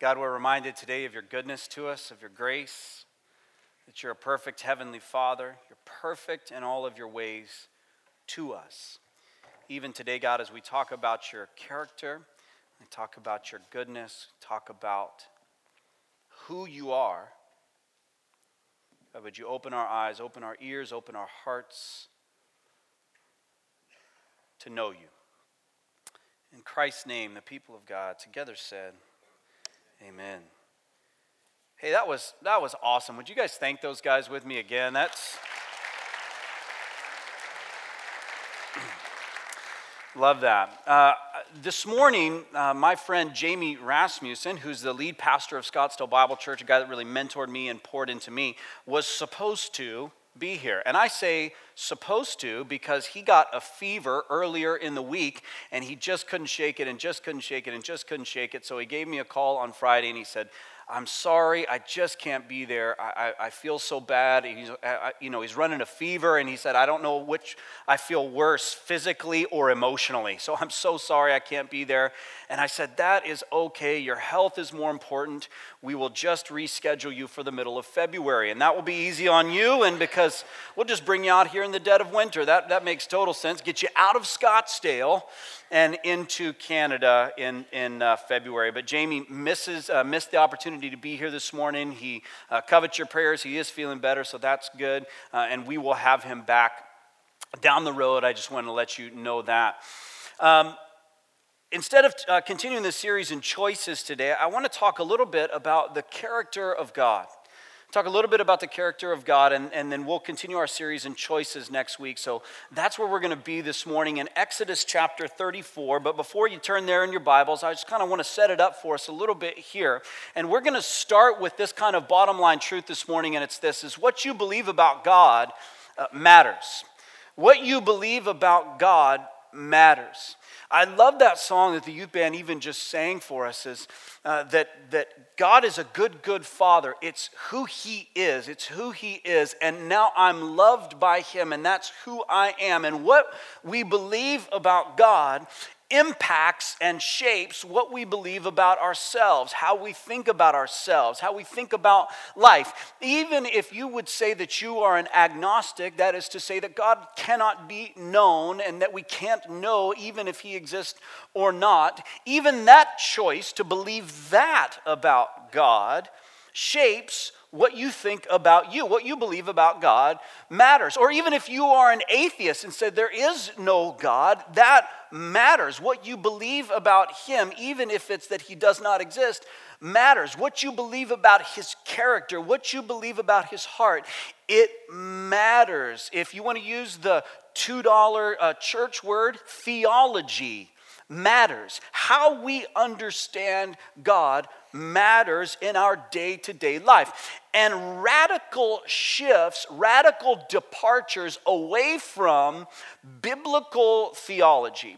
God, we're reminded today of your goodness to us, of your grace, that you're a perfect heavenly Father. You're perfect in all of your ways to us. Even today, God, as we talk about your character, we talk about your goodness, talk about who you are, God, would you open our eyes, open our ears, open our hearts to know you. In Christ's name, the people of God together said, Amen. Hey, that was that was awesome. Would you guys thank those guys with me again? That's Love that. Uh, this morning, uh, my friend Jamie Rasmussen, who's the lead pastor of Scottsdale Bible Church, a guy that really mentored me and poured into me, was supposed to be here. And I say supposed to because he got a fever earlier in the week and he just couldn't shake it and just couldn't shake it and just couldn't shake it. So he gave me a call on Friday and he said, I'm sorry, I just can't be there. I, I, I feel so bad. He's, I, you know, he's running a fever, and he said, I don't know which I feel worse, physically or emotionally. So I'm so sorry I can't be there. And I said, That is okay. Your health is more important. We will just reschedule you for the middle of February. And that will be easy on you, and because we'll just bring you out here in the dead of winter. That, that makes total sense. Get you out of Scottsdale and into Canada in, in uh, February. But Jamie misses, uh, missed the opportunity to be here this morning. He uh, covets your prayers. He is feeling better, so that's good. Uh, and we will have him back down the road. I just want to let you know that. Um, instead of uh, continuing the series in choices today, I want to talk a little bit about the character of God talk a little bit about the character of God, and, and then we'll continue our series in choices next week. So that's where we're going to be this morning in Exodus chapter 34. But before you turn there in your Bibles, I just kind of want to set it up for us a little bit here. And we're going to start with this kind of bottom line truth this morning, and it's this is what you believe about God uh, matters. What you believe about God matters. I love that song that the youth band even just sang for us is uh, that, that God is a good, good father. It's who he is. It's who he is. And now I'm loved by him, and that's who I am. And what we believe about God impacts and shapes what we believe about ourselves, how we think about ourselves, how we think about life. Even if you would say that you are an agnostic, that is to say that God cannot be known and that we can't know even if He exists or not, even that choice to believe that about God shapes what you think about you, what you believe about God matters. Or even if you are an atheist and said there is no God, that matters. What you believe about Him, even if it's that He does not exist, matters. What you believe about His character, what you believe about His heart, it matters. If you want to use the $2 uh, church word, theology matters. How we understand God matters in our day to day life. And radical shifts, radical departures away from biblical theology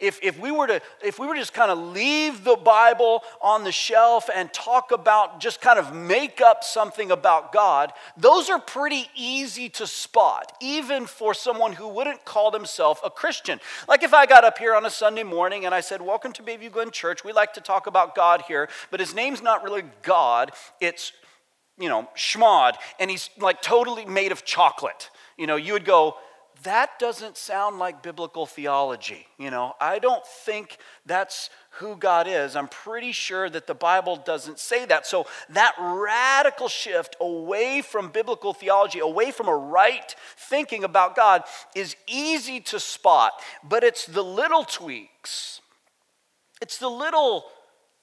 if, if we were to if we were just kind of leave the bible on the shelf and talk about just kind of make up something about god those are pretty easy to spot even for someone who wouldn't call themselves a christian. Like if i got up here on a sunday morning and i said welcome to bayview glen church. We like to talk about god here but his name's not really god. It's you know schmod and he's like totally made of chocolate. You know you would go that doesn't sound like biblical theology. You know, I don't think that's who God is. I'm pretty sure that the Bible doesn't say that. So, that radical shift away from biblical theology, away from a right thinking about God, is easy to spot, but it's the little tweaks, it's the little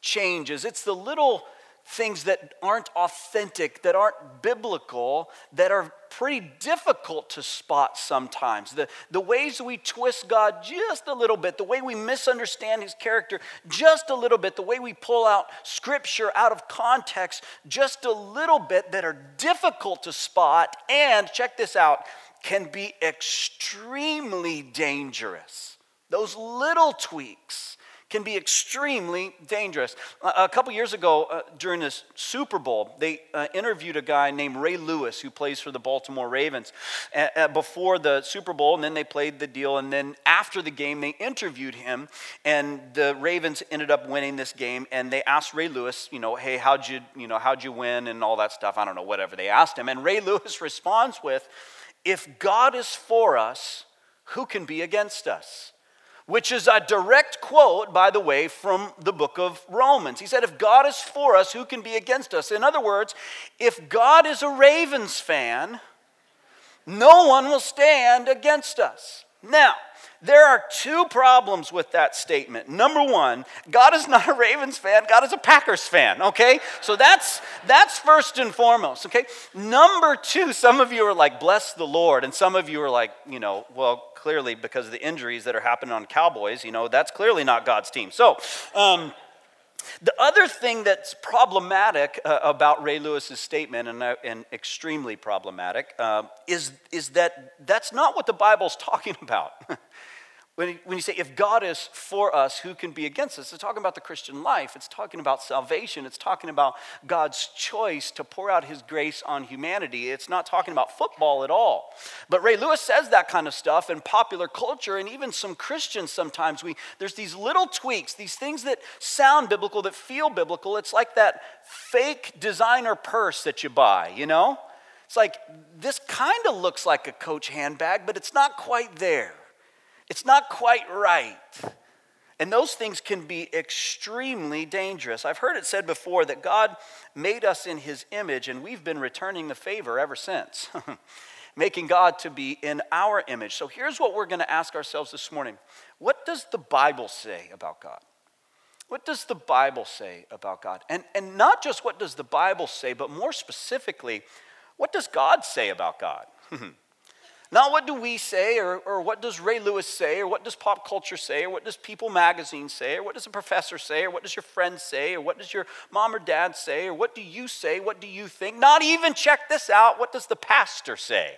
changes, it's the little things that aren't authentic, that aren't biblical, that are pretty difficult to spot sometimes. The, the ways we twist God just a little bit, the way we misunderstand his character just a little bit, the way we pull out scripture out of context just a little bit that are difficult to spot, and check this out, can be extremely dangerous. Those little tweaks can be extremely dangerous. A couple years ago, uh, during this Super Bowl, they uh, interviewed a guy named Ray Lewis who plays for the Baltimore Ravens uh, before the Super Bowl, and then they played the deal. And then after the game, they interviewed him, and the Ravens ended up winning this game. And they asked Ray Lewis, you know, hey, how'd you, you know, how'd you win, and all that stuff. I don't know, whatever they asked him. And Ray Lewis responds with, "If God is for us, who can be against us?" Which is a direct quote, by the way, from the book of Romans. He said, If God is for us, who can be against us? In other words, if God is a Ravens fan, no one will stand against us. Now, there are two problems with that statement. Number one, God is not a Ravens fan, God is a Packers fan, okay? So that's that's first and foremost, okay? Number two, some of you are like, bless the Lord, and some of you are like, you know, well, clearly because of the injuries that are happening on Cowboys, you know, that's clearly not God's team. So, um, the other thing that's problematic uh, about Ray Lewis's statement, and, uh, and extremely problematic, uh, is, is that that's not what the Bible's talking about. When, when you say, if God is for us, who can be against us? It's talking about the Christian life. It's talking about salvation. It's talking about God's choice to pour out his grace on humanity. It's not talking about football at all. But Ray Lewis says that kind of stuff in popular culture, and even some Christians sometimes, we, there's these little tweaks, these things that sound biblical, that feel biblical. It's like that fake designer purse that you buy, you know? It's like, this kind of looks like a coach handbag, but it's not quite there. It's not quite right. And those things can be extremely dangerous. I've heard it said before that God made us in his image, and we've been returning the favor ever since, making God to be in our image. So here's what we're going to ask ourselves this morning What does the Bible say about God? What does the Bible say about God? And, and not just what does the Bible say, but more specifically, what does God say about God? Not what do we say, or, or what does Ray Lewis say, or what does pop culture say, or what does People magazine say, or what does a professor say, or what does your friend say, or what does your mom or dad say, or what do you say, what do you think? Not even check this out, what does the pastor say?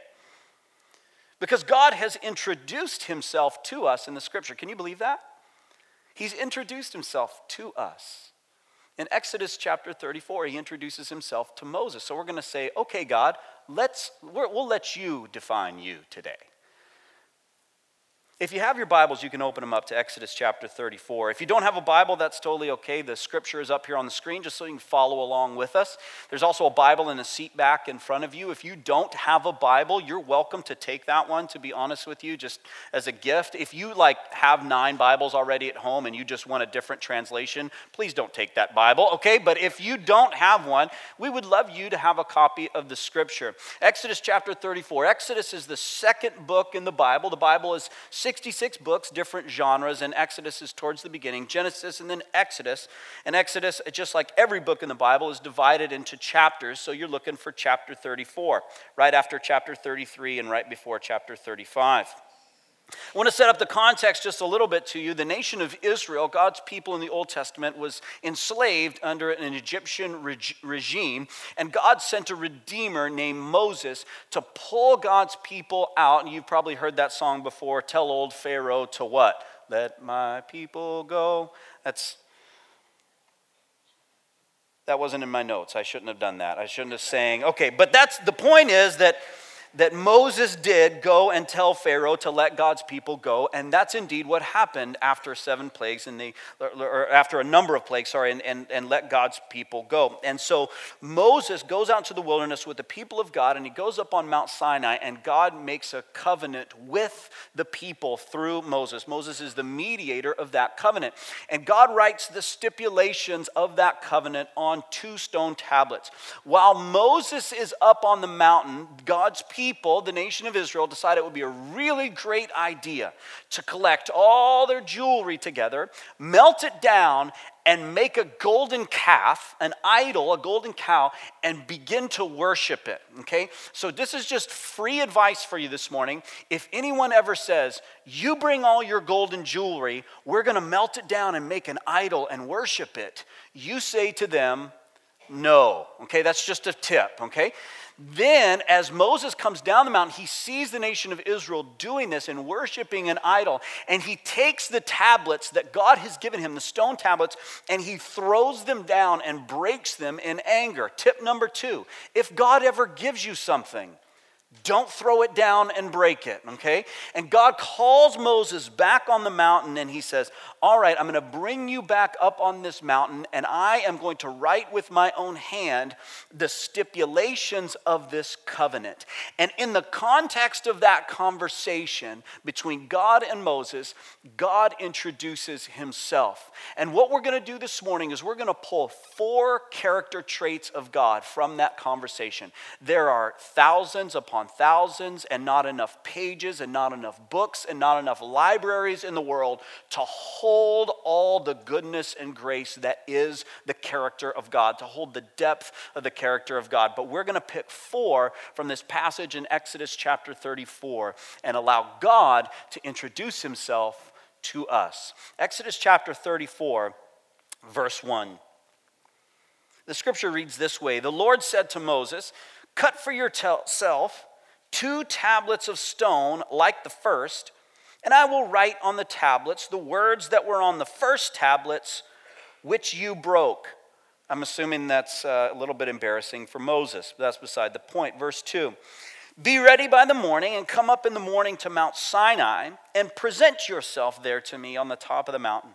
Because God has introduced himself to us in the scripture. Can you believe that? He's introduced himself to us. In Exodus chapter 34, he introduces himself to Moses. So we're going to say, okay, God, let's, we'll let you define you today. If you have your Bibles, you can open them up to Exodus chapter 34. If you don't have a Bible, that's totally okay. The scripture is up here on the screen just so you can follow along with us. There's also a Bible in a seat back in front of you. If you don't have a Bible, you're welcome to take that one, to be honest with you, just as a gift. If you like have nine Bibles already at home and you just want a different translation, please don't take that Bible, okay? But if you don't have one, we would love you to have a copy of the scripture. Exodus chapter 34. Exodus is the second book in the Bible. The Bible is 66 books, different genres, and Exodus is towards the beginning. Genesis and then Exodus. And Exodus, just like every book in the Bible, is divided into chapters. So you're looking for chapter 34, right after chapter 33 and right before chapter 35. I want to set up the context just a little bit to you. The nation of Israel, God's people in the Old Testament, was enslaved under an Egyptian reg- regime, and God sent a redeemer named Moses to pull God's people out. And you've probably heard that song before Tell old Pharaoh to what? Let my people go. That's that wasn't in my notes. I shouldn't have done that. I shouldn't have sang. Okay, but that's the point is that that Moses did go and tell Pharaoh to let God's people go, and that's indeed what happened after seven plagues, and the, or after a number of plagues, sorry, and, and, and let God's people go. And so Moses goes out to the wilderness with the people of God, and he goes up on Mount Sinai, and God makes a covenant with the people through Moses. Moses is the mediator of that covenant, and God writes the stipulations of that covenant on two stone tablets. While Moses is up on the mountain, God's people people, the nation of Israel, decided it would be a really great idea to collect all their jewelry together, melt it down, and make a golden calf, an idol, a golden cow, and begin to worship it. Okay? So, this is just free advice for you this morning. If anyone ever says, You bring all your golden jewelry, we're to melt it down and make an idol and worship it, you say to them, No. Okay? That's just a tip. Okay? Then, as Moses comes down the mountain, he sees the nation of Israel doing this and worshiping an idol. And he takes the tablets that God has given him, the stone tablets, and he throws them down and breaks them in anger. Tip number two if God ever gives you something, don't throw it down and break it, okay? And God calls Moses back on the mountain and he says, All right, I'm going to bring you back up on this mountain and I am going to write with my own hand the stipulations of this covenant. And in the context of that conversation between God and Moses, God introduces himself. And what we're going to do this morning is we're going to pull four character traits of God from that conversation. There are thousands upon upon thousands and not enough pages and not enough books and not enough libraries in the world to hold all the goodness and grace that is the character of God, to hold the depth of the character of God. But we're going to pick four from this passage in Exodus chapter 34 and allow God to introduce himself to us. Exodus chapter 34, verse 1. The scripture reads this way The Lord said to Moses, Cut for yourself two tablets of stone like the first, and I will write on the tablets the words that were on the first tablets, which you broke. I'm assuming that's uh, a little bit embarrassing for Moses, that's beside the point. Verse 2 Be ready by the morning and come up in the morning to Mount Sinai and present yourself there to me on the top of the mountain.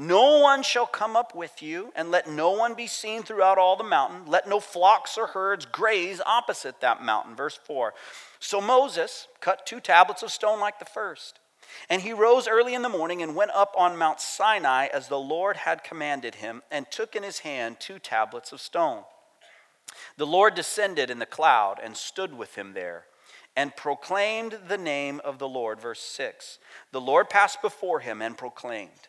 No one shall come up with you, and let no one be seen throughout all the mountain. Let no flocks or herds graze opposite that mountain. Verse 4. So Moses cut two tablets of stone like the first. And he rose early in the morning and went up on Mount Sinai as the Lord had commanded him, and took in his hand two tablets of stone. The Lord descended in the cloud and stood with him there and proclaimed the name of the Lord. Verse 6. The Lord passed before him and proclaimed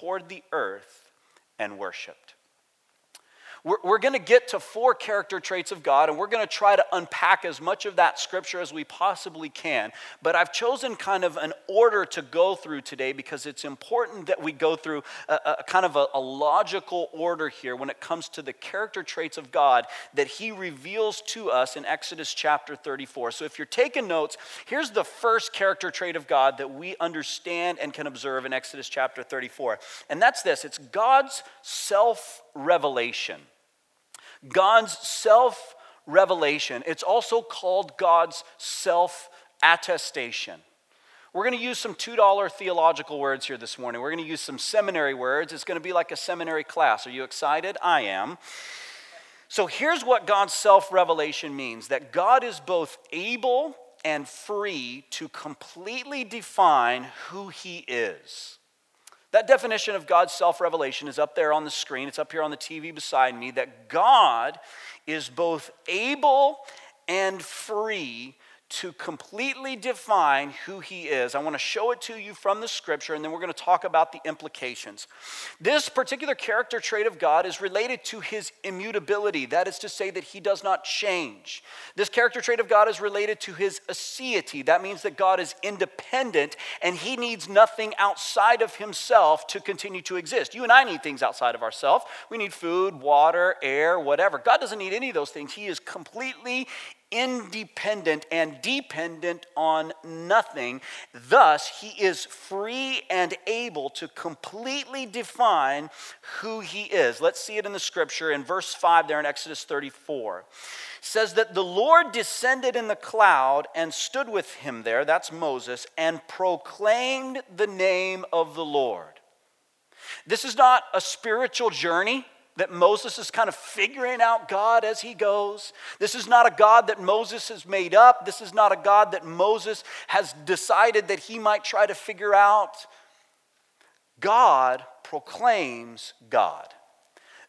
toward the earth and worshiped. We're, we're going to get to four character traits of God, and we're going to try to unpack as much of that scripture as we possibly can. But I've chosen kind of an order to go through today because it's important that we go through a, a kind of a, a logical order here when it comes to the character traits of God that He reveals to us in Exodus chapter 34. So if you're taking notes, here's the first character trait of God that we understand and can observe in Exodus chapter 34. And that's this it's God's self revelation. God's self revelation. It's also called God's self attestation. We're going to use some $2 theological words here this morning. We're going to use some seminary words. It's going to be like a seminary class. Are you excited? I am. So here's what God's self revelation means that God is both able and free to completely define who he is. That definition of God's self revelation is up there on the screen. It's up here on the TV beside me that God is both able and free to completely define who he is. I want to show it to you from the scripture, and then we're going to talk about the implications. This particular character trait of God is related to his immutability. That is to say, that he does not change. This character trait of God is related to his aseity. That means that God is independent and he needs nothing outside of himself to continue to exist. You and I need things outside of ourselves. We need food, water, air, whatever. God doesn't need any of those things. He is completely independent and dependent on nothing. Thus, he is free and able to completely define who he is. Let's see it in the scripture in verse 5 there in Exodus 34. It says that the Lord descended in the cloud and stood with him there, that's Moses, and proclaimed the name of the Lord. This is not a spiritual journey that Moses is kind of figuring out God as he goes. This is not a God that Moses has made up. This is not a God that Moses has decided that he might try to figure out. God proclaims God.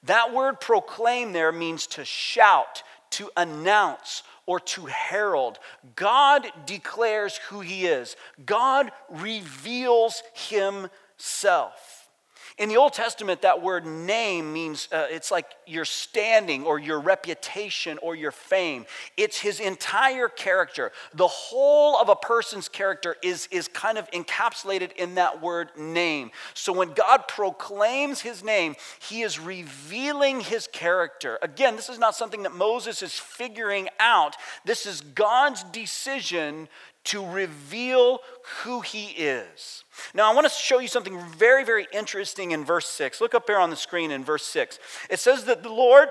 That word proclaim there means to shout, to announce, or to herald. God declares who he is, God reveals himself. In the Old Testament, that word name means uh, it's like your standing or your reputation or your fame. It's his entire character. The whole of a person's character is, is kind of encapsulated in that word name. So when God proclaims his name, he is revealing his character. Again, this is not something that Moses is figuring out, this is God's decision to reveal who he is. Now, I want to show you something very, very interesting in verse 6. Look up here on the screen in verse 6. It says that the Lord,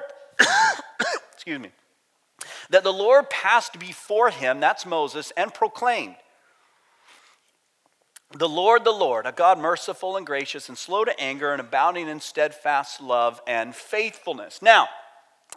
excuse me, that the Lord passed before him, that's Moses, and proclaimed, The Lord, the Lord, a God merciful and gracious and slow to anger and abounding in steadfast love and faithfulness. Now,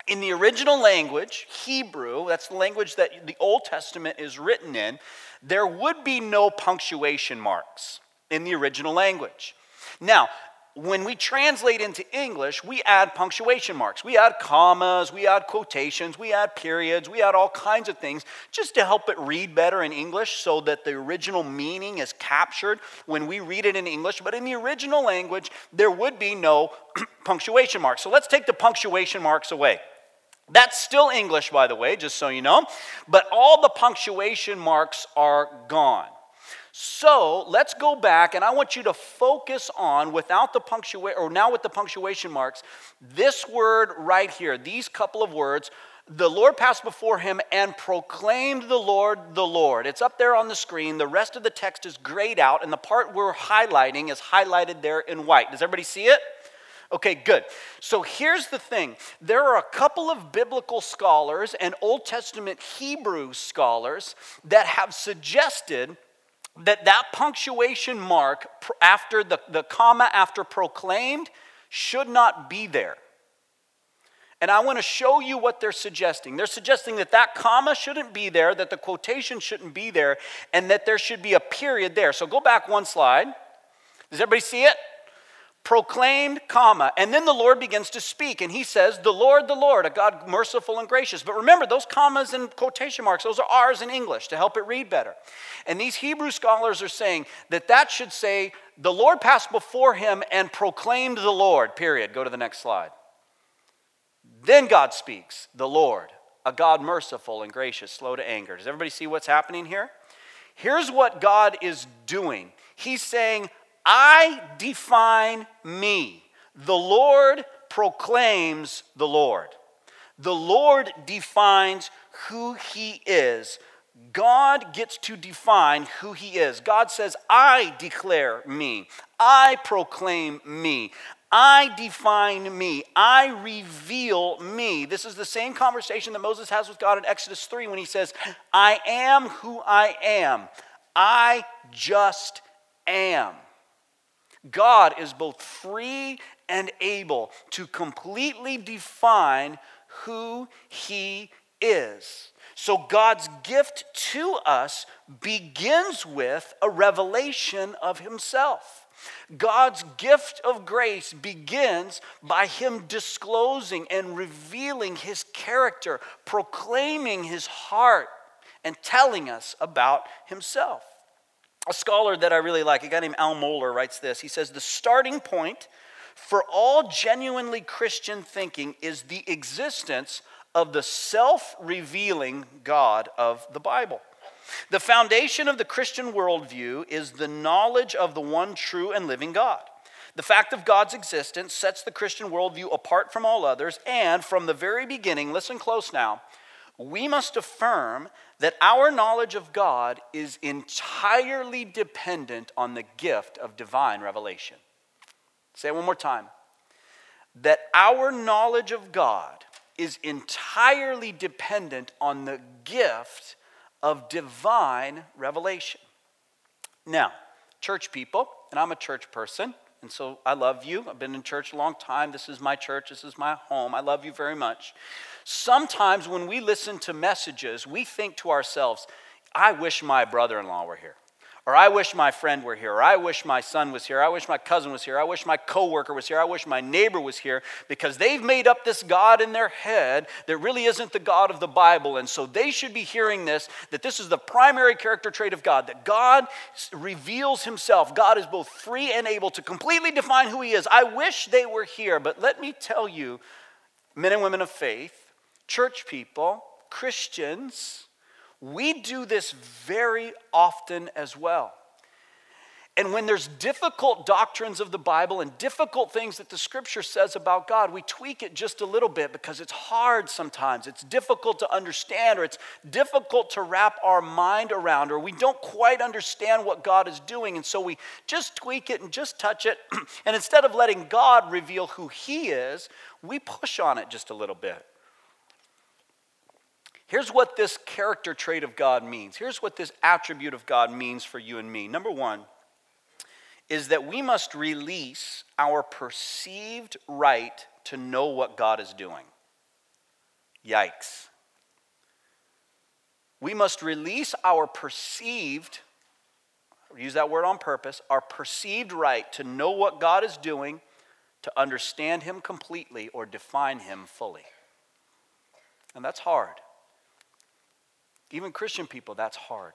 in the original language, Hebrew, that's the language that the Old Testament is written in, there would be no punctuation marks in the original language. Now, when we translate into English, we add punctuation marks. We add commas, we add quotations, we add periods, we add all kinds of things just to help it read better in English so that the original meaning is captured when we read it in English. But in the original language, there would be no punctuation marks. So let's take the punctuation marks away. That's still English, by the way, just so you know. But all the punctuation marks are gone. So let's go back, and I want you to focus on, without the punctuation, or now with the punctuation marks, this word right here, these couple of words. The Lord passed before him and proclaimed the Lord the Lord. It's up there on the screen. The rest of the text is grayed out, and the part we're highlighting is highlighted there in white. Does everybody see it? Okay, good. So here's the thing there are a couple of biblical scholars and Old Testament Hebrew scholars that have suggested that that punctuation mark after the, the comma after proclaimed should not be there. And I want to show you what they're suggesting. They're suggesting that that comma shouldn't be there, that the quotation shouldn't be there, and that there should be a period there. So go back one slide. Does everybody see it? Proclaimed, comma, and then the Lord begins to speak, and he says, The Lord, the Lord, a God merciful and gracious. But remember, those commas and quotation marks, those are R's in English to help it read better. And these Hebrew scholars are saying that that should say, The Lord passed before him and proclaimed the Lord, period. Go to the next slide. Then God speaks, the Lord, a God merciful and gracious, slow to anger. Does everybody see what's happening here? Here's what God is doing He's saying, I define me. The Lord proclaims the Lord. The Lord defines who he is. God gets to define who he is. God says, I declare me. I proclaim me. I define me. I reveal me. This is the same conversation that Moses has with God in Exodus 3 when he says, I am who I am. I just am. God is both free and able to completely define who He is. So, God's gift to us begins with a revelation of Himself. God's gift of grace begins by Him disclosing and revealing His character, proclaiming His heart, and telling us about Himself a scholar that I really like, a guy named Al Mohler, writes this. He says, The starting point for all genuinely Christian thinking is the existence of the self revealing God of the Bible. The foundation of the Christian worldview is the knowledge of the one true and living God. The fact of God's existence sets the Christian worldview apart from all others, and from the very beginning, listen close now, we must affirm that our knowledge of God is entirely dependent on the gift of divine revelation. Say it one more time. That our knowledge of God is entirely dependent on the gift of divine revelation. Now, church people, and I'm a church person, and so I love you. I've been in church a long time. This is my church, this is my home. I love you very much. Sometimes when we listen to messages, we think to ourselves, I wish my brother in law were here. Or I wish my friend were here. Or I wish my son was here. I wish my cousin was here. I wish my coworker was here. I wish my neighbor was here because they've made up this God in their head that really isn't the God of the Bible. And so they should be hearing this that this is the primary character trait of God, that God reveals himself. God is both free and able to completely define who he is. I wish they were here, but let me tell you, men and women of faith, church people, Christians, we do this very often as well. And when there's difficult doctrines of the Bible and difficult things that the scripture says about God, we tweak it just a little bit because it's hard sometimes. It's difficult to understand, or it's difficult to wrap our mind around, or we don't quite understand what God is doing. And so we just tweak it and just touch it. and instead of letting God reveal who He is, we push on it just a little bit. Here's what this character trait of God means. Here's what this attribute of God means for you and me. Number one is that we must release our perceived right to know what God is doing. Yikes. We must release our perceived, use that word on purpose, our perceived right to know what God is doing, to understand Him completely, or define Him fully. And that's hard. Even Christian people, that's hard.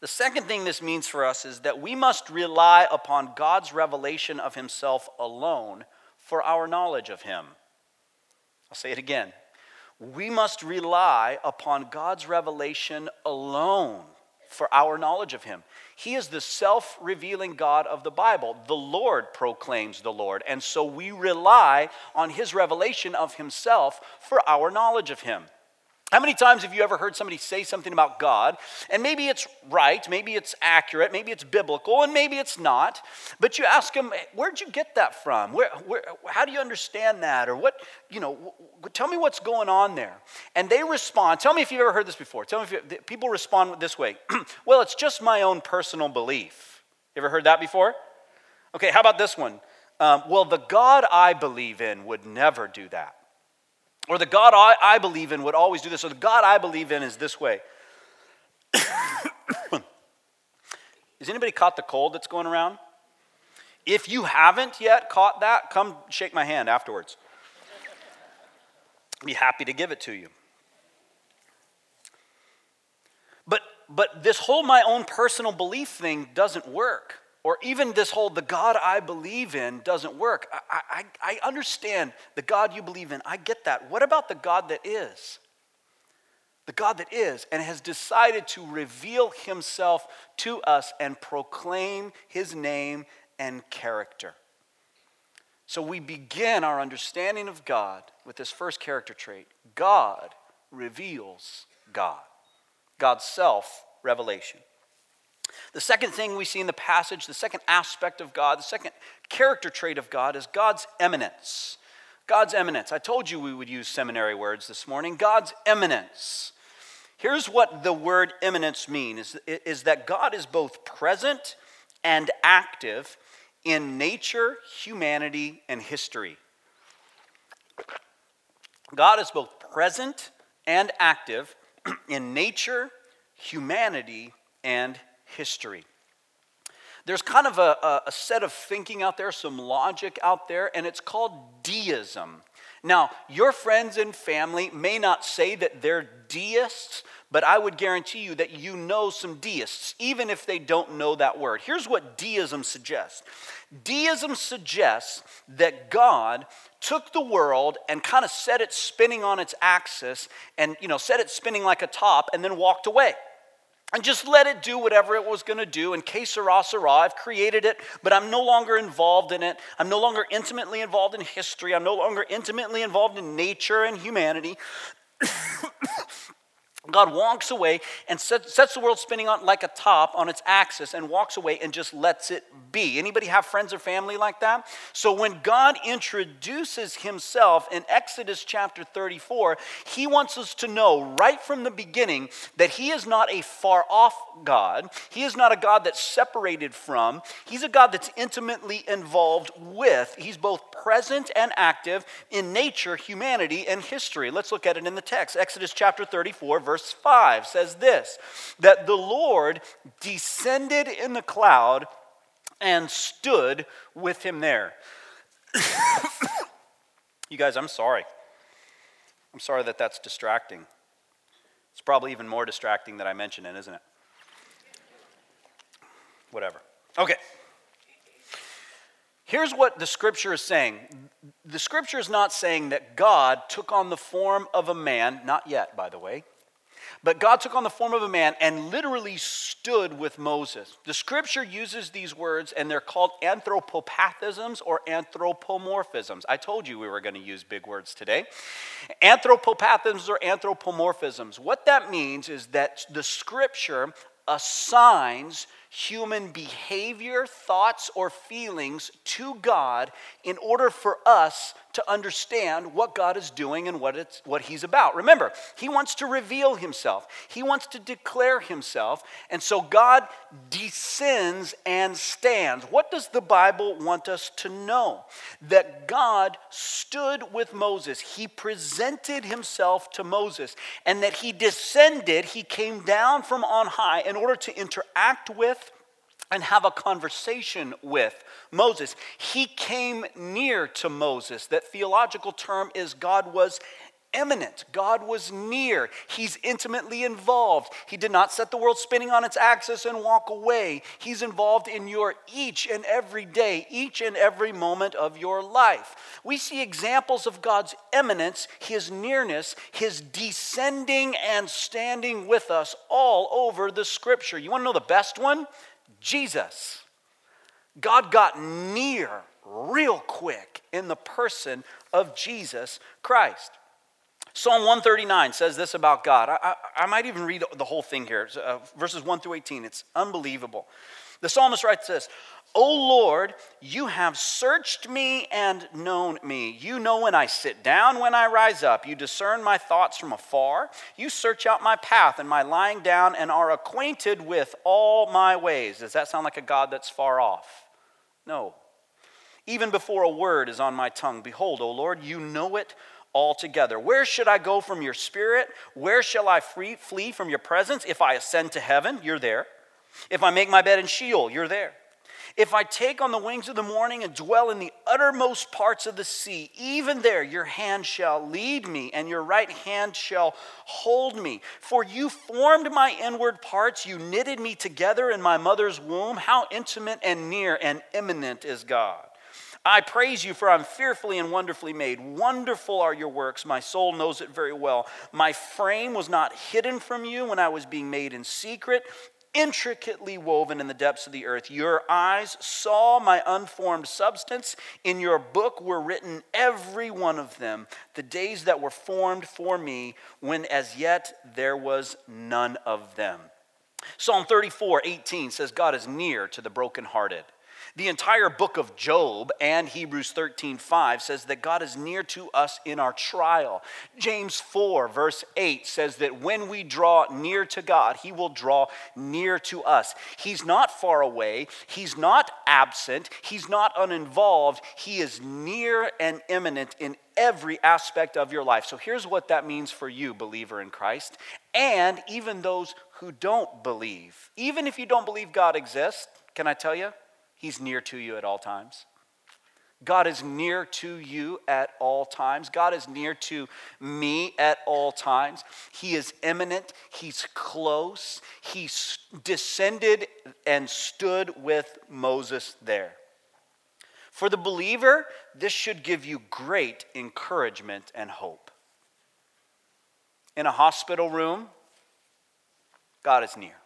The second thing this means for us is that we must rely upon God's revelation of Himself alone for our knowledge of Him. I'll say it again. We must rely upon God's revelation alone for our knowledge of Him. He is the self revealing God of the Bible. The Lord proclaims the Lord. And so we rely on His revelation of Himself for our knowledge of Him. How many times have you ever heard somebody say something about God, and maybe it's right, maybe it's accurate, maybe it's biblical, and maybe it's not, but you ask them, where'd you get that from? Where, where, how do you understand that? Or what, you know, tell me what's going on there. And they respond, tell me if you've ever heard this before. Tell me if you, people respond this way well, it's just my own personal belief. You ever heard that before? Okay, how about this one? Um, well, the God I believe in would never do that. Or the God I, I believe in would always do this. Or the God I believe in is this way. Has anybody caught the cold that's going around? If you haven't yet caught that, come shake my hand afterwards. I'd Be happy to give it to you. But but this whole my own personal belief thing doesn't work or even this whole the God I believe in doesn't work. I, I, I understand the God you believe in. I get that. What about the God that is? The God that is and has decided to reveal himself to us and proclaim his name and character. So we begin our understanding of God with this first character trait God reveals God, God's self revelation. The second thing we see in the passage, the second aspect of God, the second character trait of God is God's immanence. God's immanence. I told you we would use seminary words this morning. God's immanence. Here's what the word immanence means is, is that God is both present and active in nature, humanity, and history. God is both present and active in nature, humanity, and history. There's kind of a, a, set of thinking out there, some logic out there, and it's called deism. Now, your friends and family may not say that they're deists, but I would guarantee you that you know some deists, even if they don't know that word. Here's what deism suggests Deism suggests that God took the world and kind of set it spinning on its axis and, you know, set it spinning like a top and then walked away and just let it do whatever it was going to do. And que sera, sera. I've created it, but I'm no longer involved in it. I'm no longer intimately involved in history. I'm no longer intimately involved in nature and humanity. God walks away and sets, the world spinning on like a top on its axis and walks away and just lets it be. Anybody have friends or family like that? So when God introduces himself in Exodus chapter 34, he wants us to know right from the beginning that he is not a far off God. He is not a God that's separated from. He's a God that's intimately involved with. He's both present and active in nature, humanity, and history. Let's look at it in the text. Exodus chapter 34, verse 5 says this that the Lord descended in the cloud and stood with him there. you guys, I'm sorry. I'm sorry that that's distracting. It's probably even more distracting that I mention it, isn't it? Whatever. Okay. Here's what the scripture is saying the scripture is not saying that God took on the form of a man, not yet, by the way, but God took on the form of a man and literally stood with Moses. The scripture uses these words, and they're called anthropopathisms or anthropomorphisms. I told you we were going to use big words today. Anthropopathisms or anthropomorphisms. What that means is that the scripture assigns human behavior, thoughts, or feelings to God in order for us to understand what God is doing and what, it's, what He's about. Remember, He wants to reveal Himself, He wants to declare Himself, and so God descends and stands. What does the Bible want us to know? That God stood with Moses, He presented Himself to Moses, and that He descended, He came down from on high in order to interact with and have a conversation with Moses. He came near to Moses. That theological term is God was immanent. God was near. He's intimately involved. He did not set the world spinning on its axis and walk away. He's involved in your each and every day, each and every moment of your life. We see examples of God's immanence, his nearness, his descending and standing with us all over the scripture. You want to know the best one? Jesus. God got near real quick in the person of Jesus Christ. Psalm 139 says this about God. I, I, I might even read the whole thing here, uh, verses 1 through 18. It's unbelievable. The psalmist writes this O Lord, you have searched me and known me. You know when I sit down, when I rise up. You discern my thoughts from afar. You search out my path and my lying down and are acquainted with all my ways. Does that sound like a God that's far off? No. Even before a word is on my tongue, behold, O Lord, you know it altogether. Where should I go from your spirit? Where shall I free, flee from your presence? If I ascend to heaven, you're there. If I make my bed in Sheol, you're there. If I take on the wings of the morning and dwell in the uttermost parts of the sea, even there your hand shall lead me, and your right hand shall hold me. For you formed my inward parts, you knitted me together in my mother's womb. How intimate and near and immanent is God. I praise you, for I'm fearfully and wonderfully made. Wonderful are your works. My soul knows it very well. My frame was not hidden from you when I was being made in secret intricately woven in the depths of the earth. Your eyes saw my unformed substance. In your book were written every one of them, the days that were formed for me, when as yet there was none of them. Psalm 34, 18 says, God is near to the brokenhearted the entire book of Job and Hebrews 13 5 says that God is near to us in our trial. James 4, verse 8 says that when we draw near to God, He will draw near to us. He's not far away, He's not absent, He's not uninvolved. He is near and immanent in every aspect of your life. So here's what that means for you, believer in Christ, and even those who don't believe. Even if you don't believe God exists, can I tell you? He's near to you at all times. God is near to you at all times. God is near to me at all times. He is immanent. He's close. He descended and stood with Moses there. For the believer, this should give you great encouragement and hope. In a hospital room, God is near.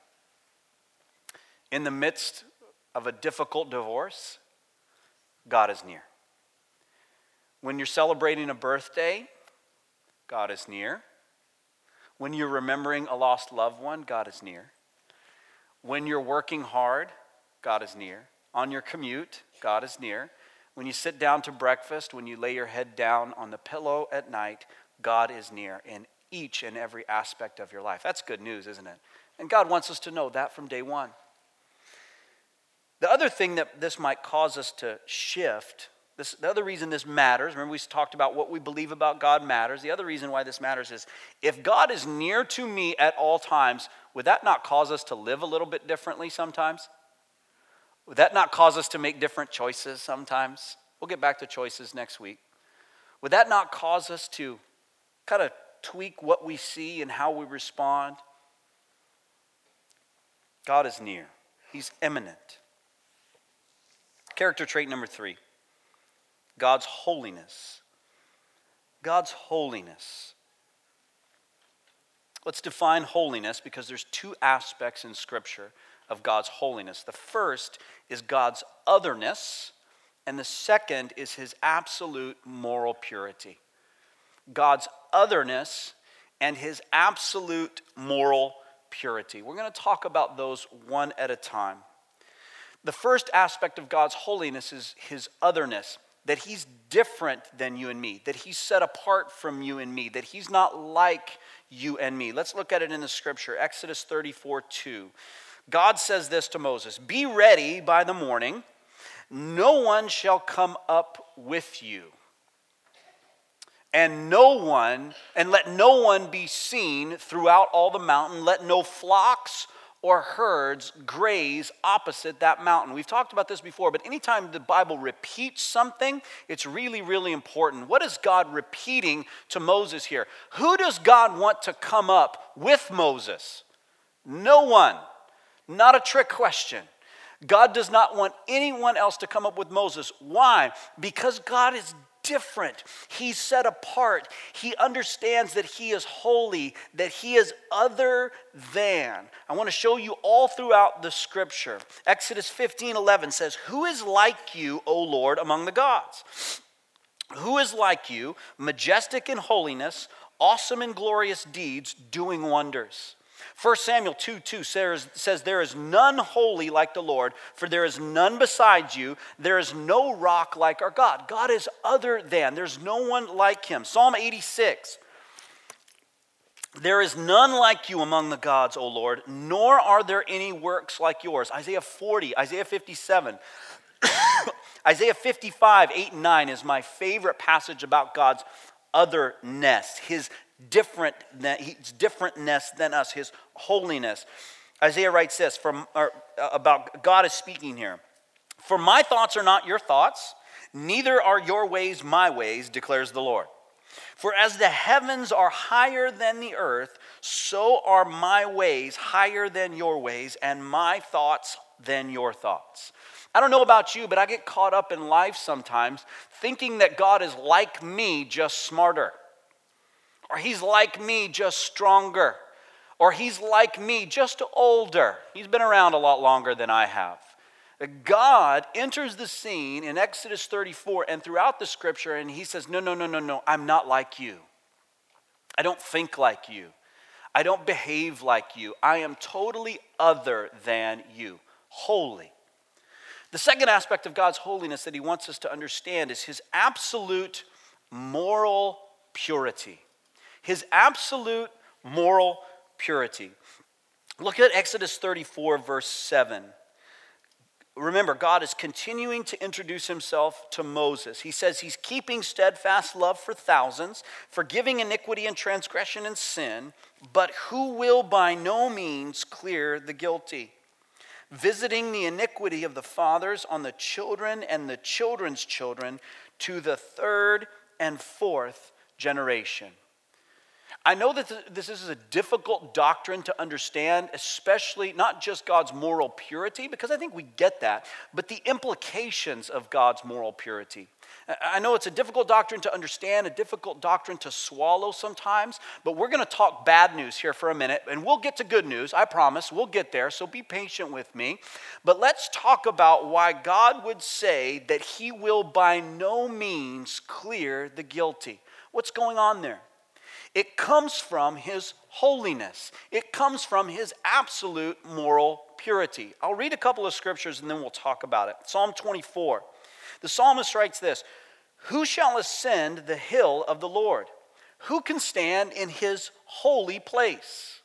In the midst of a difficult divorce, God is near. When you're celebrating a birthday, God is near. When you're remembering a lost loved one, God is near. When you're working hard, God is near. On your commute, God is near. When you sit down to breakfast, when you lay your head down on the pillow at night, God is near in each and every aspect of your life. That's good news, isn't it? And God wants us to know that from day one. The other thing that this might cause us to shift this, the other reason this matters, remember we talked about what we believe about God matters. The other reason why this matters is if God is near to me at all times, would that not cause us to live a little bit differently sometimes? Would that not cause us to make different choices sometimes? We'll get back to choices next week. Would that not cause us to kind of tweak what we see and how we respond? God is near, He's immanent. Character trait number three God's holiness. God's holiness. Let's define holiness because there's two aspects in Scripture of God's holiness. The first is God's otherness, and the second is his absolute moral purity. God's otherness and his absolute moral purity. We're going to talk about those one at a time. The first aspect of God's holiness is his otherness that he's different than you and me, that he's set apart from you and me, that he's not like you and me. Let's look at it in the scripture Exodus 34 2. God says this to Moses Be ready by the morning, no one shall come up with you. And no one, and let no one be seen throughout all the mountain. Let no flocks or herds graze opposite that mountain. We've talked about this before, but anytime the Bible repeats something, it's really, really important. What is God repeating to Moses here? Who does God want to come up with Moses? No one. Not a trick question. God does not want anyone else to come up with Moses. Why? Because God is different. He's set apart. He understands that He is holy, that He is other than. I want to show you all throughout the scripture. Exodus 15 11 says, Who is like you, O Lord, among the gods? Who is like you, majestic in holiness, awesome in glorious deeds, doing wonders? 1 Samuel 2 2 says, There is none holy like the Lord, for there is none besides you. There is no rock like our God. God is other than, there's no one like him. Psalm 86 There is none like you among the gods, O Lord, nor are there any works like yours. Isaiah 40, Isaiah 57. Isaiah 55, 8 and 9 is my favorite passage about God's otherness, his different he's differentness than us, his holiness. Isaiah writes this from, or, uh, about God is speaking here. For my thoughts are not your thoughts, neither are your ways my ways, declares the Lord. For as the heavens are higher than the earth, so are my ways higher than your ways, and my thoughts than your thoughts. I don't know about you, but I get caught up in life sometimes thinking that God is like me, just smarter. Or he's like me, just stronger. Or he's like me, just older. He's been around a lot longer than I have. God enters the scene in Exodus 34 and throughout the scripture, and he says, No, no, no, no, no, I'm not like you. I don't think like you. I don't behave like you. I am totally other than you, holy. The second aspect of God's holiness that he wants us to understand is his absolute moral purity his absolute moral purity. Look at Exodus 34, verse 7. Remember, God is continuing to introduce himself to Moses. He says he's keeping steadfast love for thousands, forgiving iniquity and transgression and sin, but who will by no means clear the guilty, visiting the iniquity of the fathers on the children and the children's children to the third and fourth generation. I know that this is a difficult doctrine to understand, especially not just God's moral purity, because I think we get that, but the implications of God's moral purity. I know it's a difficult doctrine to understand, a difficult doctrine to swallow sometimes, but we're going to talk bad news here for a minute, and we'll get to good news. I promise. We'll get there, so be patient with me. But let's talk about why God would say that He will by no means clear the guilty. What's going on there? It comes from his holiness, it comes from his absolute moral purity. I'll read a couple of scriptures and then we'll talk about it. Psalm 24. The psalmist writes this Who shall ascend the hill of the Lord? Who can stand in his holy place?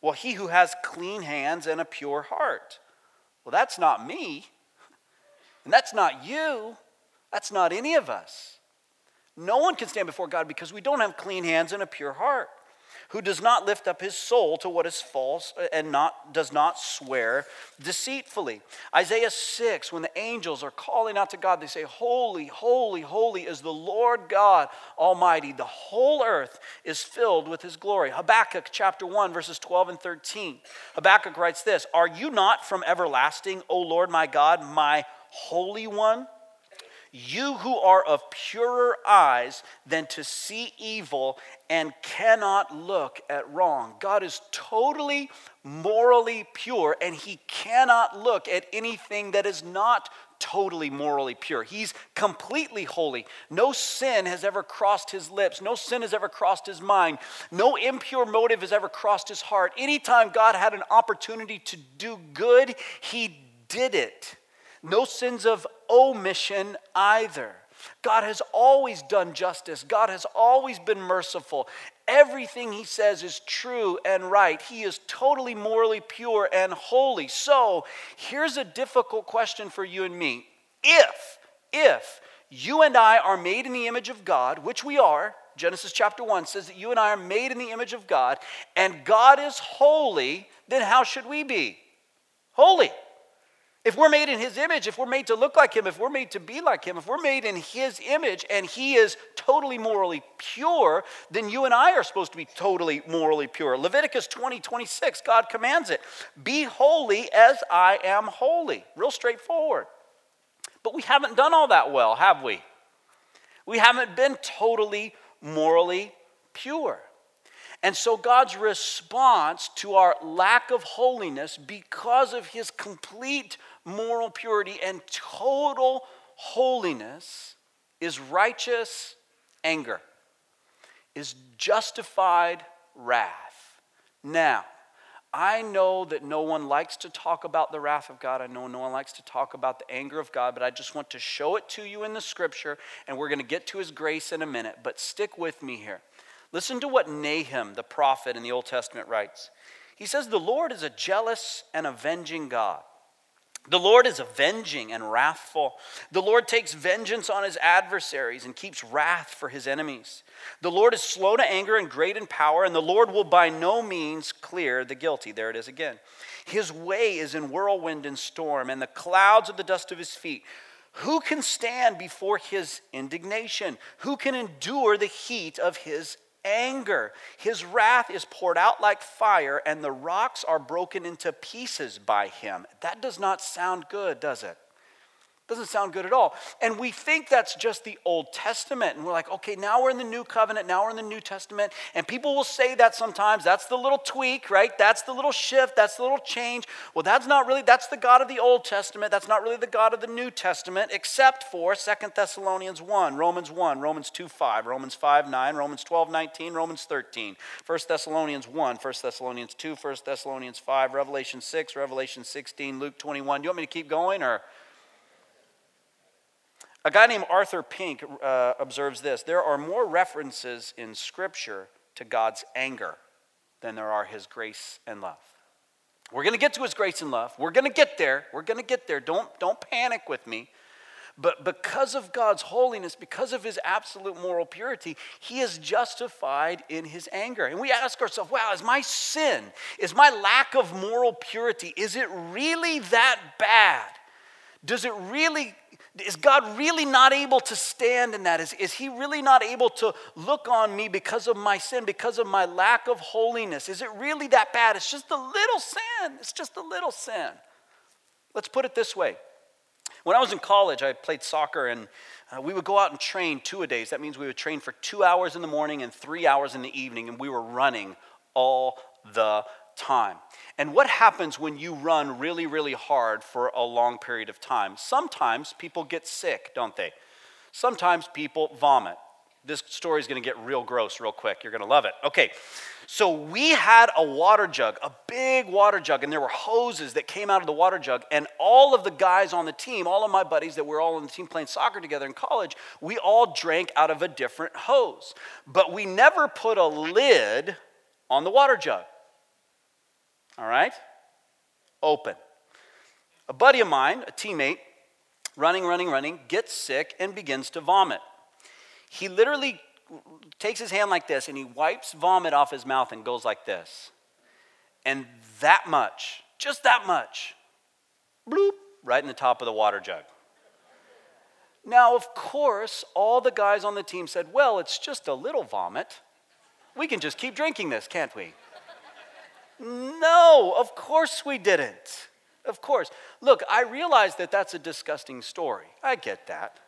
Well, he who has clean hands and a pure heart. Well, that's not me, and that's not you. That's not any of us. No one can stand before God because we don't have clean hands and a pure heart who does not lift up his soul to what is false uh, and not, does not swear deceitfully. Isaiah 6, when the angels are calling out to God, they say, Holy, holy, holy is the Lord God Almighty. The whole earth is filled with his glory. Habakkuk chapter 1, verses 12 and 13. Habakkuk writes this Are you not from everlasting, O Lord my God, my Holy One? You who are of purer eyes than to see evil and cannot look at wrong. God is totally morally pure and he cannot look at anything that is not totally morally pure. He's completely holy. No sin has ever crossed his lips. No sin has ever crossed his mind. No impure motive has ever crossed his heart. Anytime God had an opportunity to do good, he did it. No sins of omission either. God has always done justice. God has always been merciful. Everything he says is true and right. He is totally morally pure and holy. So, here's a difficult question for you and me. If, if you and I are made in the image of God, which we are, Genesis chapter 1 says that you and I are made in the image of God, and God is holy, then how should we be? Holy. If we're made in his image, if we're made to look like him, if we're made to be like him, if we're made in his image and he is totally morally pure, then you and I are supposed to be totally morally pure. Leviticus 20, 26, God commands it Be holy as I am holy. Real straightforward. But we haven't done all that well, have we? We haven't been totally morally pure. And so God's response to our lack of holiness because of his complete moral purity and total holiness is righteous anger, is justified wrath. Now, I know that no one likes to talk about the wrath of God. I know no one likes to talk about the anger of God, but I just want to show it to you in the scripture, and we're going to get to his grace in a minute. But stick with me here. Listen to what Nahum, the prophet in the Old Testament, writes. He says, The Lord is a jealous and avenging God. The Lord is avenging and wrathful. The Lord takes vengeance on his adversaries and keeps wrath for his enemies. The Lord is slow to anger and great in power, and the Lord will by no means clear the guilty. There it is again. His way is in whirlwind and storm, and the clouds are the dust of his feet. Who can stand before his indignation? Who can endure the heat of his anger. His wrath is poured out like fire, and the rocks are broken into pieces by him. That does not sound good, does it? Doesn't sound good at all. And we think that's just the Old Testament. And we're like, okay, now we're in the New Covenant, now we're in the New Testament. And people will say that sometimes. That's the little tweak, right? That's the little shift, that's the little change. Well, that's not really, that's the God of the Old Testament. That's not really the God of the New Testament, except for Second Thessalonians 1, Romans 1, Romans 2 5, Romans 5 9, Romans 12 19, Romans 13, 1 Thessalonians 1, 1 Thessalonians 2, 1 Thessalonians 5, Revelation 6, Revelation 16, Luke 21. Do you want me to keep going or? A guy named Arthur Pink uh, observes this there are more references in Scripture to God's anger than there are his grace and love. We're going to get to his grace and love. We're going to get there. We're going to get there. Don't, don't panic with me. But because of God's holiness, because of his absolute moral purity, he is justified in his anger. And we ask ourselves, wow, is my sin, is my lack of moral purity, is it really that bad? Does it really is God really not able to stand in that? Is, is He really not able to look on me because of my sin, because of my lack of holiness? Is it really that bad? It's just a little sin. It's just a little sin. Let's put it this way. When I was in college, I played soccer and uh, we would go out and train two a days. That means we would train for two hours in the morning and three hours in the evening, and we were running all the time. And what happens when you run really, really hard for a long period of time? Sometimes people get sick, don't they? Sometimes people vomit. This story is going to get real gross real quick. You're going to love it. Okay, so we had a water jug, a big water jug, and there were hoses that came out of the water jug. And all of the guys on the team, all of my buddies that were all on the team playing soccer together in college, we all drank out of a different hose. But we never put a lid on the water jug. All right? Open. A buddy of mine, a teammate, running, running, running, gets sick, and begins to vomit. He literally takes his hand like this and he wipes vomit off his mouth and goes like this. And that much, just that much, bloop, right in the top of the water jug. Now, of course, all the guys on the team said, Well, it's just a little vomit. We can just keep drinking this, can't we? No, of course we didn't. Of course. Look, I realize that that's a disgusting story. I get that.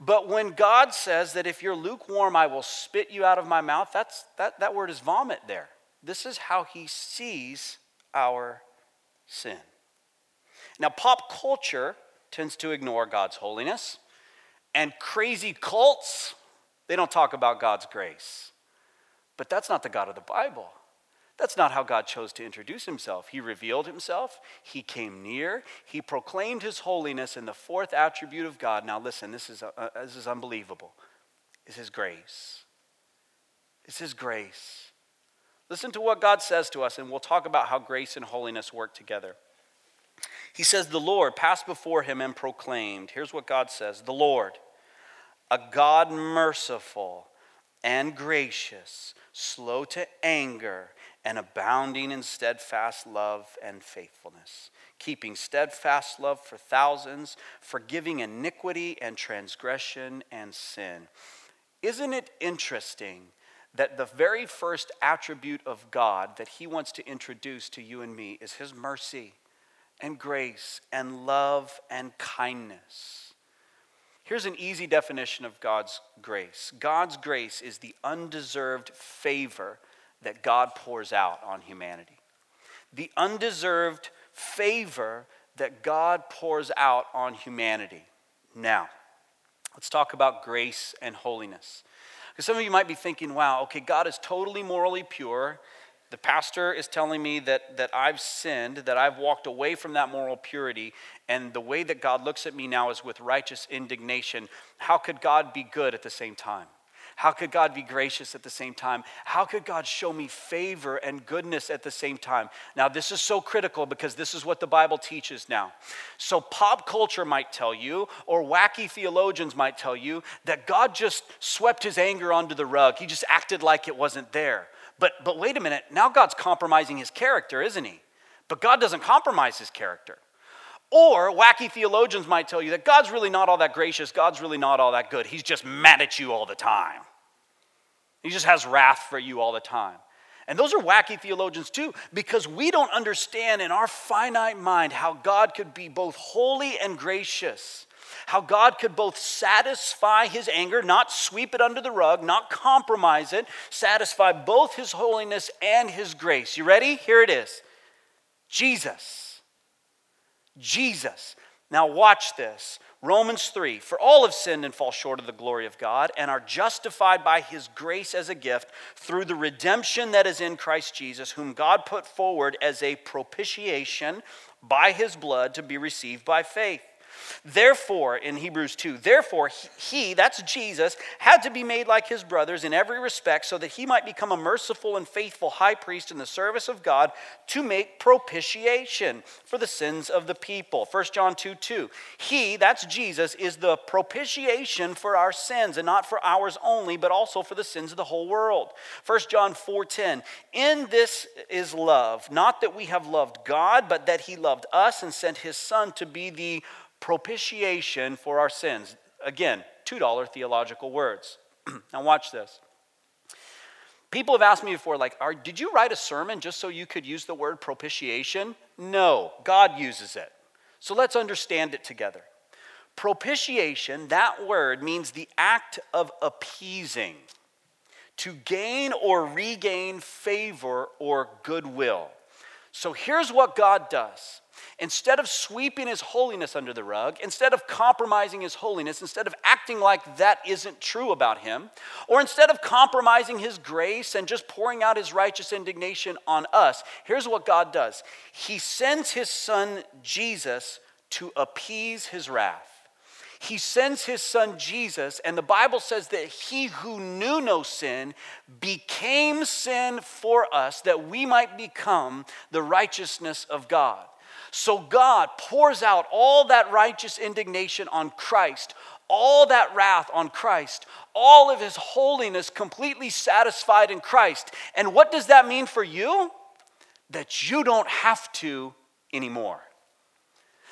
But when God says that if you're lukewarm, I will spit you out of my mouth, that's, that, that word is vomit there. This is how he sees our sin. Now, pop culture tends to ignore God's holiness, and crazy cults, they don't talk about God's grace. But that's not the God of the Bible. That's not how God chose to introduce himself. He revealed himself, he came near, he proclaimed his holiness in the fourth attribute of God. Now, listen, this is, uh, this is unbelievable. Is his grace. It's his grace. Listen to what God says to us, and we'll talk about how grace and holiness work together. He says, The Lord passed before him and proclaimed. Here's what God says The Lord, a God merciful and gracious, slow to anger, and abounding in steadfast love and faithfulness, keeping steadfast love for thousands, forgiving iniquity and transgression and sin. Isn't it interesting that the very first attribute of God that He wants to introduce to you and me is His mercy and grace and love and kindness? Here's an easy definition of God's grace God's grace is the undeserved favor that God pours out on humanity. The undeserved favor that God pours out on humanity. Now, let's talk about grace and holiness. Because some of you might be thinking, wow, okay, God is totally morally pure. The pastor is telling me that, that I've sinned, that I've walked away from that moral purity, and the way that God looks at me now is with righteous indignation. How could God be good at the same time? How could God be gracious at the same time? How could God show me favor and goodness at the same time? Now, this is so critical because this is what the Bible teaches now. So, pop culture might tell you, or wacky theologians might tell you, that God just swept his anger onto the rug. He just acted like it wasn't there. But, but wait a minute, now God's compromising his character, isn't he? But God doesn't compromise his character. Or wacky theologians might tell you that God's really not all that gracious, God's really not all that good. He's just mad at you all the time. He just has wrath for you all the time. And those are wacky theologians too, because we don't understand in our finite mind how God could be both holy and gracious. How God could both satisfy his anger, not sweep it under the rug, not compromise it, satisfy both his holiness and his grace. You ready? Here it is Jesus Jesus. Now, watch this. Romans 3 For all have sinned and fall short of the glory of God and are justified by his grace as a gift through the redemption that is in Christ Jesus, whom God put forward as a propitiation by his blood to be received by faith. Therefore, in Hebrews 2, therefore he, that's Jesus, had to be made like his brothers in every respect so that he might become a merciful and faithful high priest in the service of God to make propitiation for the sins of the people. 1 John 2 2. He, that's Jesus, is the propitiation for our sins, and not for ours only, but also for the sins of the whole world. 1 John 4 10. In this is love, not that we have loved God, but that he loved us and sent his Son to be the propitiation for our sins. Again, $2 theological words. now, watch this. People have asked me before, like, are, did you write a sermon just so you could use the word propitiation? No, God uses it. So let's understand it together. Propitiation, that word means the act of appeasing, to gain or regain favor or goodwill. So here's what God does Instead of sweeping his holiness under the rug, instead of compromising his holiness, instead of acting like that isn't true about him, or instead of compromising his grace and just pouring out his righteous indignation on us, here's what God does He sends his son Jesus to appease his wrath. He sends his son Jesus, and the Bible says that he who knew no sin became sin for us that we might become the righteousness of God. So God pours out all that righteous indignation on Christ, all that wrath on Christ, all of his holiness completely satisfied in Christ. And what does that mean for you? That you don't have to anymore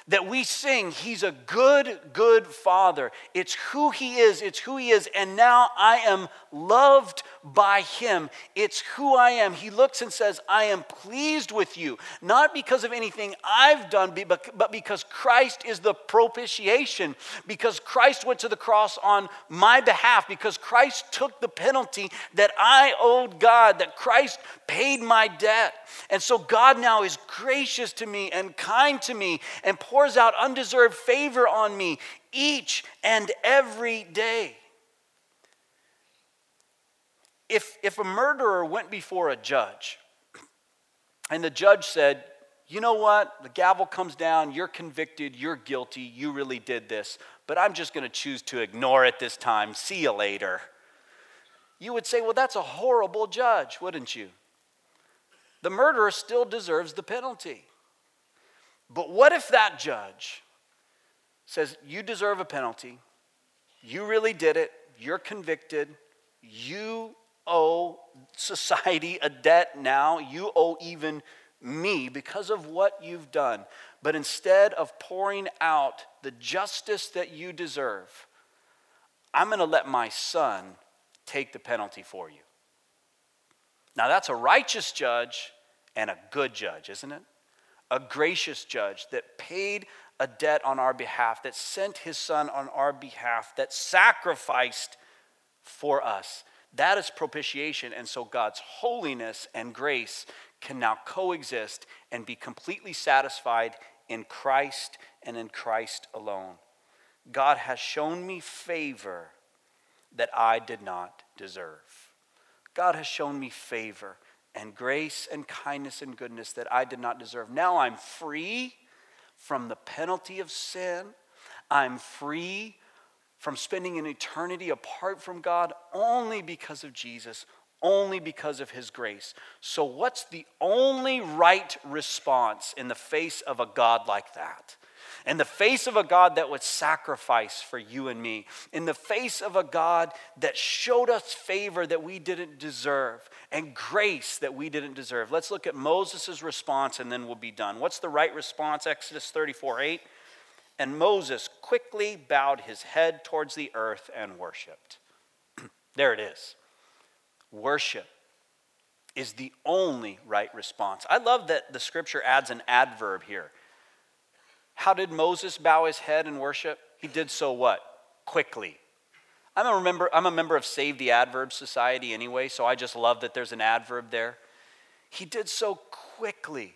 that we sing, He's a good, good Father. It's who He is, it's who He is, and now I am loved by Him. It's who I am. He looks and says, I am pleased with you, not because of anything I've done, but because Christ is the propitiation, because Christ went to the cross on my behalf, because Christ took the penalty that I owed God, that Christ paid my debt. And so God now is gracious to me and kind to me and pours out undeserved favor on me each and every day. If, if a murderer went before a judge and the judge said, you know what? The gavel comes down, you're convicted, you're guilty, you really did this, but I'm just going to choose to ignore it this time. See you later. You would say, well, that's a horrible judge, wouldn't you? The murderer still deserves the penalty. But what if that judge says, You deserve a penalty, you really did it, you're convicted, you owe society a debt now, you owe even me because of what you've done. But instead of pouring out the justice that you deserve, I'm going to let my son take the penalty for you. Now, that's a righteous judge and a good judge, isn't it? A gracious judge that paid a debt on our behalf, that sent his son on our behalf, that sacrificed for us. That is propitiation. And so God's holiness and grace can now coexist and be completely satisfied in Christ and in Christ alone. God has shown me favor that I did not deserve. God has shown me favor and grace and kindness and goodness that I did not deserve. Now I'm free from the penalty of sin. I'm free from spending an eternity apart from God only because of Jesus, only because of his grace. So, what's the only right response in the face of a God like that? In the face of a God that would sacrifice for you and me, in the face of a God that showed us favor that we didn't deserve and grace that we didn't deserve. Let's look at Moses' response and then we'll be done. What's the right response? Exodus 34 8. And Moses quickly bowed his head towards the earth and worshiped. there it is. Worship is the only right response. I love that the scripture adds an adverb here. How did Moses bow his head and worship? He did so what? Quickly. I'm a, remember, I'm a member of Save the Adverb Society anyway, so I just love that there's an adverb there. He did so quickly,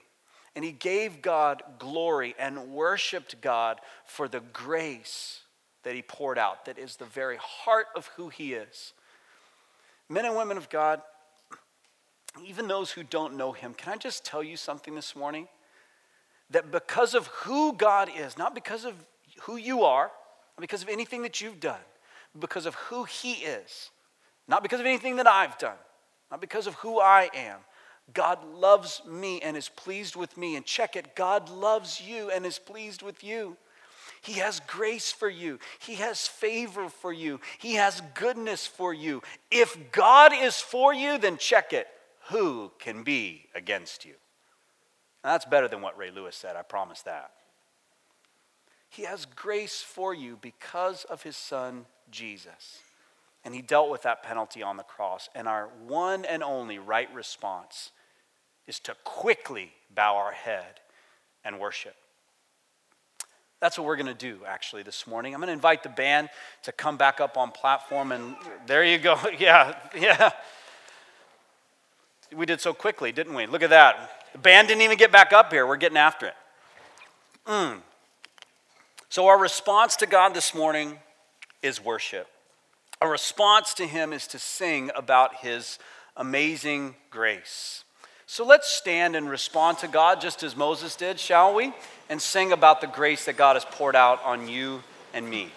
and he gave God glory and worshiped God for the grace that he poured out, that is the very heart of who he is. Men and women of God, even those who don't know him, can I just tell you something this morning? That because of who God is, not because of who you are, not because of anything that you've done, because of who He is, not because of anything that I've done, not because of who I am. God loves me and is pleased with me. And check it, God loves you and is pleased with you. He has grace for you. He has favor for you. He has goodness for you. If God is for you, then check it. Who can be against you? Now, that's better than what Ray Lewis said, I promise that. He has grace for you because of his son, Jesus. And he dealt with that penalty on the cross. And our one and only right response is to quickly bow our head and worship. That's what we're going to do actually this morning. I'm going to invite the band to come back up on platform and there you go. Yeah, yeah. We did so quickly, didn't we? Look at that. The band didn't even get back up here. We're getting after it. Mm. So, our response to God this morning is worship. Our response to Him is to sing about His amazing grace. So, let's stand and respond to God just as Moses did, shall we? And sing about the grace that God has poured out on you and me.